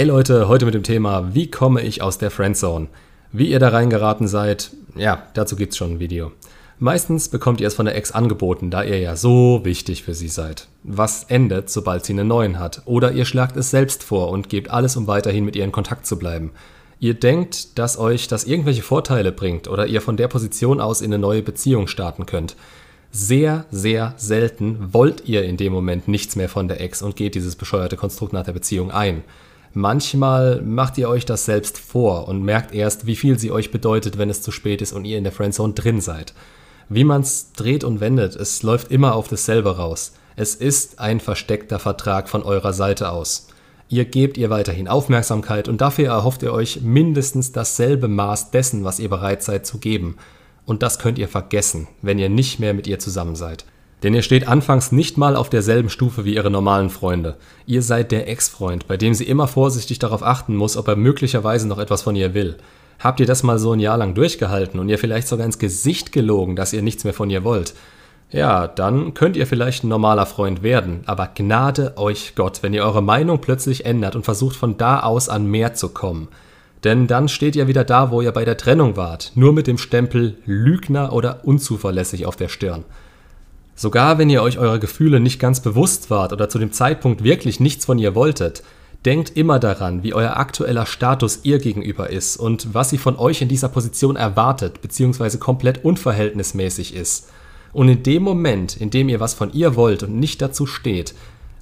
Hey Leute, heute mit dem Thema, wie komme ich aus der Friendzone? Wie ihr da reingeraten seid, ja, dazu gibt's schon ein Video. Meistens bekommt ihr es von der Ex angeboten, da ihr ja so wichtig für sie seid. Was endet, sobald sie einen neuen hat? Oder ihr schlagt es selbst vor und gebt alles, um weiterhin mit ihr in Kontakt zu bleiben. Ihr denkt, dass euch das irgendwelche Vorteile bringt oder ihr von der Position aus in eine neue Beziehung starten könnt. Sehr, sehr selten wollt ihr in dem Moment nichts mehr von der Ex und geht dieses bescheuerte Konstrukt nach der Beziehung ein. Manchmal macht ihr euch das selbst vor und merkt erst, wie viel sie euch bedeutet, wenn es zu spät ist und ihr in der Friendzone drin seid. Wie man's dreht und wendet, es läuft immer auf dasselbe raus. Es ist ein versteckter Vertrag von eurer Seite aus. Ihr gebt ihr weiterhin Aufmerksamkeit und dafür erhofft ihr euch mindestens dasselbe Maß dessen, was ihr bereit seid zu geben. Und das könnt ihr vergessen, wenn ihr nicht mehr mit ihr zusammen seid. Denn ihr steht anfangs nicht mal auf derselben Stufe wie ihre normalen Freunde. Ihr seid der Ex-Freund, bei dem sie immer vorsichtig darauf achten muss, ob er möglicherweise noch etwas von ihr will. Habt ihr das mal so ein Jahr lang durchgehalten und ihr vielleicht sogar ins Gesicht gelogen, dass ihr nichts mehr von ihr wollt? Ja, dann könnt ihr vielleicht ein normaler Freund werden, aber gnade euch Gott, wenn ihr eure Meinung plötzlich ändert und versucht von da aus an mehr zu kommen. Denn dann steht ihr wieder da, wo ihr bei der Trennung wart, nur mit dem Stempel Lügner oder unzuverlässig auf der Stirn. Sogar wenn ihr euch eurer Gefühle nicht ganz bewusst wart oder zu dem Zeitpunkt wirklich nichts von ihr wolltet, denkt immer daran, wie euer aktueller Status ihr gegenüber ist und was sie von euch in dieser Position erwartet bzw. komplett unverhältnismäßig ist. Und in dem Moment, in dem ihr was von ihr wollt und nicht dazu steht,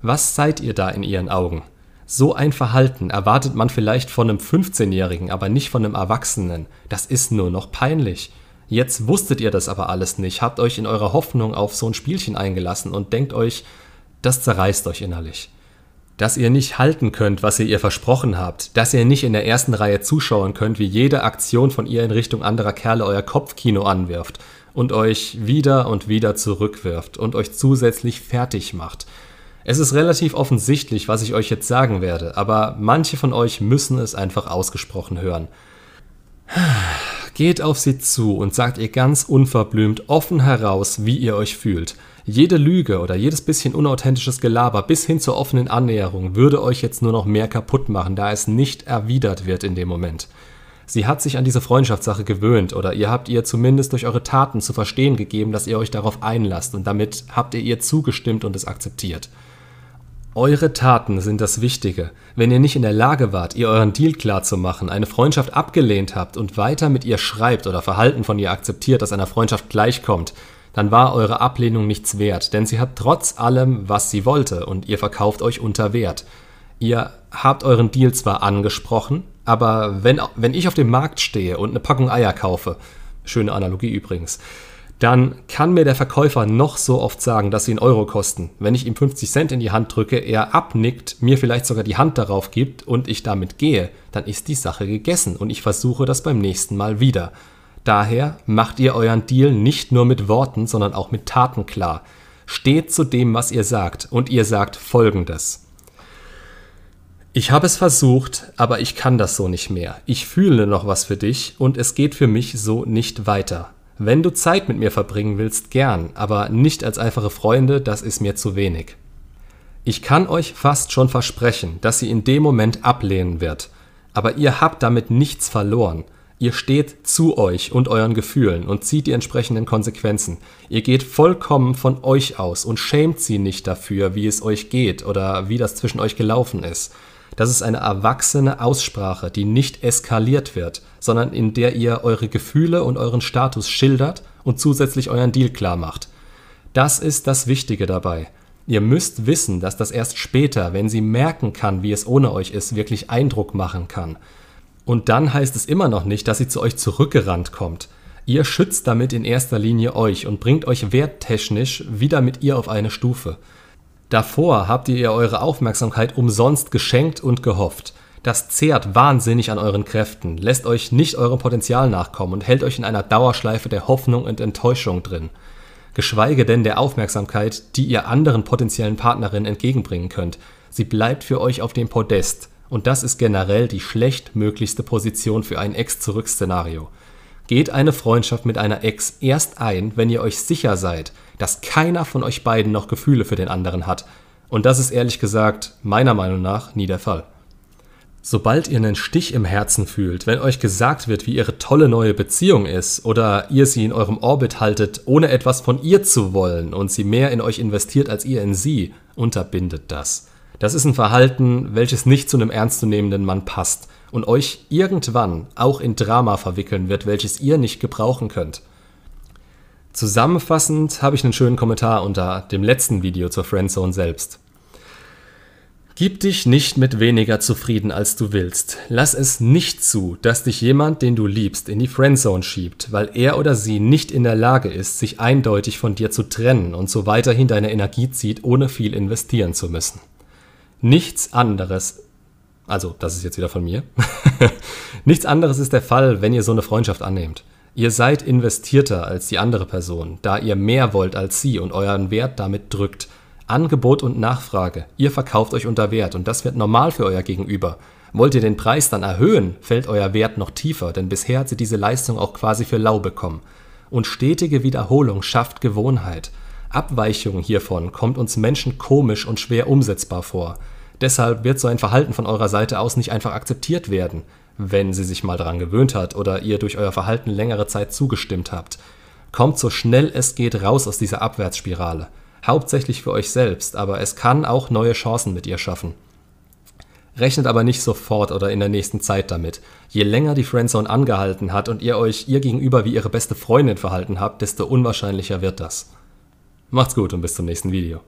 was seid ihr da in ihren Augen? So ein Verhalten erwartet man vielleicht von einem 15-Jährigen, aber nicht von einem Erwachsenen. Das ist nur noch peinlich. Jetzt wusstet ihr das aber alles nicht, habt euch in eurer Hoffnung auf so ein Spielchen eingelassen und denkt euch, das zerreißt euch innerlich. Dass ihr nicht halten könnt, was ihr ihr versprochen habt, dass ihr nicht in der ersten Reihe zuschauen könnt, wie jede Aktion von ihr in Richtung anderer Kerle euer Kopfkino anwirft und euch wieder und wieder zurückwirft und euch zusätzlich fertig macht. Es ist relativ offensichtlich, was ich euch jetzt sagen werde, aber manche von euch müssen es einfach ausgesprochen hören. Geht auf sie zu und sagt ihr ganz unverblümt offen heraus, wie ihr euch fühlt. Jede Lüge oder jedes bisschen unauthentisches Gelaber bis hin zur offenen Annäherung würde euch jetzt nur noch mehr kaputt machen, da es nicht erwidert wird in dem Moment. Sie hat sich an diese Freundschaftssache gewöhnt oder ihr habt ihr zumindest durch eure Taten zu verstehen gegeben, dass ihr euch darauf einlasst und damit habt ihr ihr zugestimmt und es akzeptiert. Eure Taten sind das Wichtige. Wenn ihr nicht in der Lage wart, ihr euren Deal klar zu machen, eine Freundschaft abgelehnt habt und weiter mit ihr schreibt oder Verhalten von ihr akzeptiert, das einer Freundschaft gleichkommt, dann war eure Ablehnung nichts wert, denn sie hat trotz allem, was sie wollte, und ihr verkauft euch unter Wert. Ihr habt euren Deal zwar angesprochen, aber wenn, wenn ich auf dem Markt stehe und eine Packung Eier kaufe, schöne Analogie übrigens, dann kann mir der Verkäufer noch so oft sagen, dass sie einen Euro kosten. Wenn ich ihm 50 Cent in die Hand drücke, er abnickt, mir vielleicht sogar die Hand darauf gibt und ich damit gehe, dann ist die Sache gegessen und ich versuche das beim nächsten Mal wieder. Daher macht ihr euren Deal nicht nur mit Worten, sondern auch mit Taten klar. Steht zu dem, was ihr sagt und ihr sagt folgendes. Ich habe es versucht, aber ich kann das so nicht mehr. Ich fühle noch was für dich und es geht für mich so nicht weiter. Wenn du Zeit mit mir verbringen willst, gern, aber nicht als einfache Freunde, das ist mir zu wenig. Ich kann euch fast schon versprechen, dass sie in dem Moment ablehnen wird, aber ihr habt damit nichts verloren. Ihr steht zu euch und euren Gefühlen und zieht die entsprechenden Konsequenzen. Ihr geht vollkommen von euch aus und schämt sie nicht dafür, wie es euch geht oder wie das zwischen euch gelaufen ist. Das ist eine erwachsene Aussprache, die nicht eskaliert wird, sondern in der ihr eure Gefühle und euren Status schildert und zusätzlich euren Deal klar macht. Das ist das Wichtige dabei. Ihr müsst wissen, dass das erst später, wenn sie merken kann, wie es ohne euch ist, wirklich Eindruck machen kann. Und dann heißt es immer noch nicht, dass sie zu euch zurückgerannt kommt. Ihr schützt damit in erster Linie euch und bringt euch werttechnisch wieder mit ihr auf eine Stufe. Davor habt ihr eure Aufmerksamkeit umsonst geschenkt und gehofft. Das zehrt wahnsinnig an euren Kräften, lässt euch nicht eurem Potenzial nachkommen und hält euch in einer Dauerschleife der Hoffnung und Enttäuschung drin. Geschweige denn der Aufmerksamkeit, die ihr anderen potenziellen Partnerinnen entgegenbringen könnt. Sie bleibt für euch auf dem Podest. Und das ist generell die schlechtmöglichste Position für ein Ex-Zurück-Szenario. Geht eine Freundschaft mit einer Ex erst ein, wenn ihr euch sicher seid, dass keiner von euch beiden noch Gefühle für den anderen hat. Und das ist ehrlich gesagt meiner Meinung nach nie der Fall. Sobald ihr einen Stich im Herzen fühlt, wenn euch gesagt wird, wie ihre tolle neue Beziehung ist, oder ihr sie in eurem Orbit haltet, ohne etwas von ihr zu wollen und sie mehr in euch investiert als ihr in sie, unterbindet das. Das ist ein Verhalten, welches nicht zu einem ernstzunehmenden Mann passt und euch irgendwann auch in Drama verwickeln wird, welches ihr nicht gebrauchen könnt. Zusammenfassend habe ich einen schönen Kommentar unter dem letzten Video zur Friendzone selbst. Gib dich nicht mit weniger zufrieden, als du willst. Lass es nicht zu, dass dich jemand, den du liebst, in die Friendzone schiebt, weil er oder sie nicht in der Lage ist, sich eindeutig von dir zu trennen und so weiterhin deine Energie zieht, ohne viel investieren zu müssen. Nichts anderes, also das ist jetzt wieder von mir, nichts anderes ist der Fall, wenn ihr so eine Freundschaft annehmt. Ihr seid investierter als die andere Person, da ihr mehr wollt als sie und euren Wert damit drückt. Angebot und Nachfrage. Ihr verkauft euch unter Wert und das wird normal für euer Gegenüber. Wollt ihr den Preis dann erhöhen, fällt euer Wert noch tiefer, denn bisher hat sie diese Leistung auch quasi für lau bekommen. Und stetige Wiederholung schafft Gewohnheit. Abweichung hiervon kommt uns Menschen komisch und schwer umsetzbar vor. Deshalb wird so ein Verhalten von eurer Seite aus nicht einfach akzeptiert werden, wenn sie sich mal daran gewöhnt hat oder ihr durch euer Verhalten längere Zeit zugestimmt habt. Kommt so schnell es geht raus aus dieser Abwärtsspirale hauptsächlich für euch selbst, aber es kann auch neue Chancen mit ihr schaffen. Rechnet aber nicht sofort oder in der nächsten Zeit damit. Je länger die Friendzone angehalten hat und ihr euch ihr gegenüber wie ihre beste Freundin verhalten habt, desto unwahrscheinlicher wird das. Macht's gut und bis zum nächsten Video.